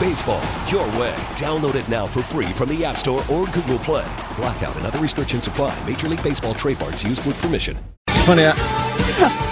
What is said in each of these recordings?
Baseball, your way. Download it now for free from the App Store or Google Play. Blackout and other restrictions apply. Major League Baseball trademarks used with permission. It's funny. I,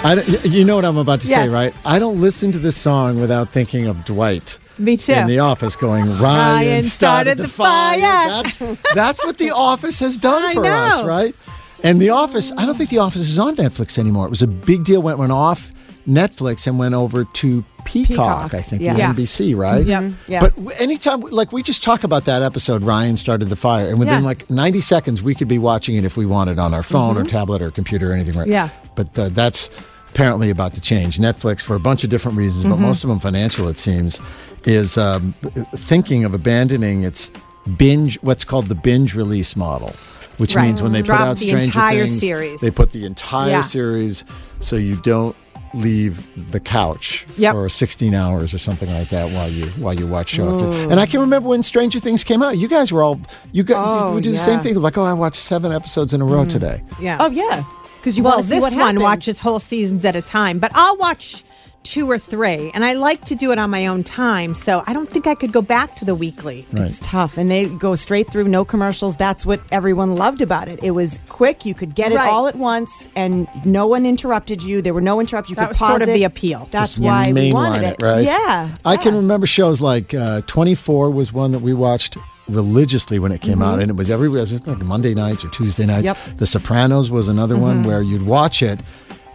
I you know what I'm about to say, right? I don't listen to this song without thinking of Dwight. Me too. In the office, going Ryan, Ryan started, started the the fire. fire. That's that's what the Office has done I for us, right? And the Office, I don't think the Office is on Netflix anymore. It was a big deal when it went off Netflix and went over to Peacock, Peacock, I think, yeah. the Yes. NBC, right? Yep. Yes. But anytime, like we just talk about that episode, Ryan started the fire, and within Yeah. like 90 seconds, we could be watching it if we wanted on our phone or tablet or computer or anything, right? Mm-hmm. Yeah. But uh, that's apparently about to change. Netflix, for a bunch of different reasons, Mm-hmm. but most of them financial, it seems, is um, thinking of abandoning its binge, what's called the binge release model. Which Right. means when they Drop put out Stranger Things, series. they put the entire Yeah. series so you don't leave the couch Yep. for 16 hours or something like that while you while you watch show after. And I can remember when Stranger Things came out. You guys were all you got Oh, you would do the same thing like oh I watched seven episodes in a row mm-hmm. today. yeah. Oh yeah, because you well, want to see this what one happens. watches whole seasons at a time, but I'll watch two or three, and I like to do it on my own time. So I don't think I could go back to the weekly. It's tough, and they go straight through, no commercials. That's what everyone loved about it. It was quick; you could get it Right. all at once, and no one interrupted you. There were no interruptions. You That could was pause sort of it. the appeal. That's Just why we wanted it, right? Yeah, I can remember shows like uh, 24 was one that we watched religiously when it came out, and it was every it was like Monday nights or Tuesday nights. Yep. The Sopranos was another one where you'd watch it.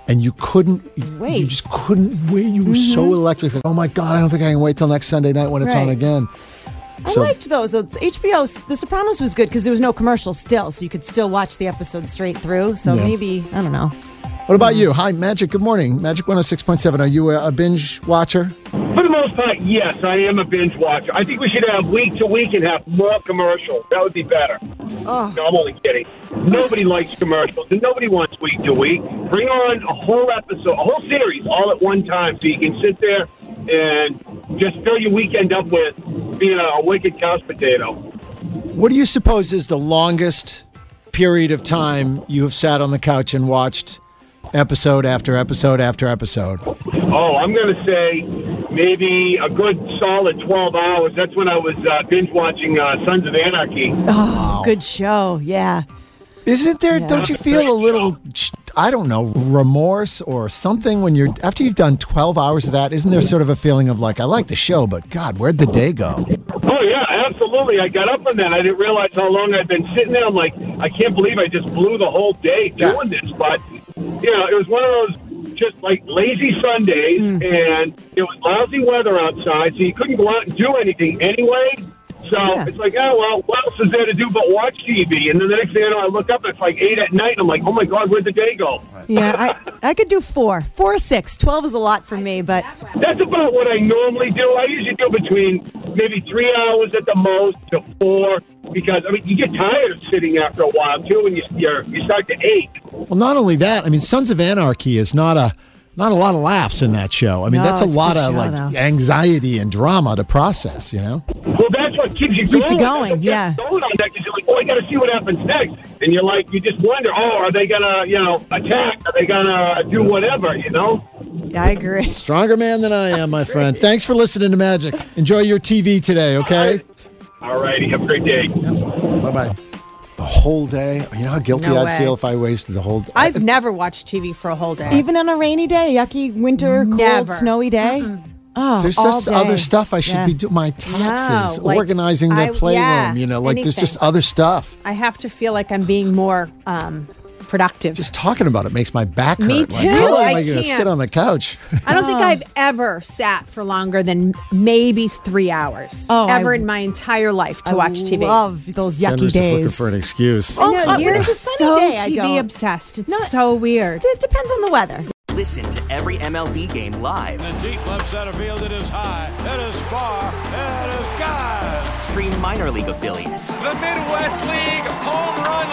And you couldn't wait. You just couldn't wait. You were so mm-hmm. electric. Like, oh my god! I don't think I can wait till next Sunday night when it's on Right. again. I liked those. HBO, The Sopranos was good because there was no commercials still, so you could still watch the episode straight through. So Yeah. maybe I don't know. What about mm. you? Hi, Magic. Good morning. Magic 106.7. Are you a, a binge watcher? For the most part, yes, I am a binge watcher. I think we should have week to week and have more commercials. That would be better. Oh. No, I'm only kidding. Nobody likes commercials, and nobody wants week to week. Bring on a whole episode, a whole series, all at one time, so you can sit there and just fill your weekend up with being a, a wicked couch potato. What do you suppose is the longest period of time you have sat on the couch and watched episode after episode after episode? Oh, I'm going to say maybe a good solid 12 hours. That's when I was uh, binge watching uh, Sons of Anarchy. Oh, good show. Yeah. Isn't there? Yeah. Don't you feel a little? I don't know, remorse or something when you're after you've done twelve hours of that. Isn't there sort of a feeling of like I like the show, but God, where'd the day go? Oh yeah, absolutely. I got up from that. I didn't realize how long I'd been sitting there. I'm like, I can't believe I just blew the whole day Yeah. doing this. But you know, it was one of those just like lazy Sundays, hmm. and it was lousy weather outside, so you couldn't go out and do anything anyway. So Yeah. it's like, oh well, what else is there to do but watch TV? And then the next thing I know, I look up, it's like eight at night, and I'm like, oh my god, where'd the day go? Yeah, I, I could do four. Four or six. Twelve is a lot for me, but That's about what I normally do. I usually do between maybe three hours at the most to four because I mean you get tired of sitting after a while too, and you you're, you start to ache. Well, not only that, I mean, Sons of Anarchy is not a not a lot of laughs in that show. I mean, No, that's a it's a lot of show, like though. anxiety and drama to process. You know. Well, that's what keeps you Keeps you going. going, That's yeah. gets Going on that because you're like, oh, I got to see what happens next, and you're like, you just wonder, oh, are they gonna, you know, attack? Are they gonna do whatever? You know. I agree. Stronger man than I am, my friend. Thanks for listening to Magic. Enjoy your TV today, okay? All righty, have a great day. Bye bye. The whole day. You know how guilty No I'd way. feel if I wasted the whole. day. I've never watched TV for a whole day. Even on a rainy day, yucky winter, cold, Never. snowy day. Oh, There's all just day. other stuff I should Yeah. be doing. My taxes, No, like, organizing the I- playroom. yeah, you know, like there's just anything. other stuff. I have to feel like I'm being more um, productive. Just talking about it makes my back hurt. Me Like, too. how long am I I going to sit on the couch? I don't think I've ever sat for longer than maybe three hours. Oh, ever I- in my entire life to I watch TV. Love those yucky Jenner's just looking for an excuse. Oh, No, when you're it's a sunny so day, I TV don't. obsessed. It's No, so weird. It depends on the weather. Listen to every MLB game live. In the deep left center field, it is high, it is far, it is God. Stream minor league affiliates The Midwest League home run leader. and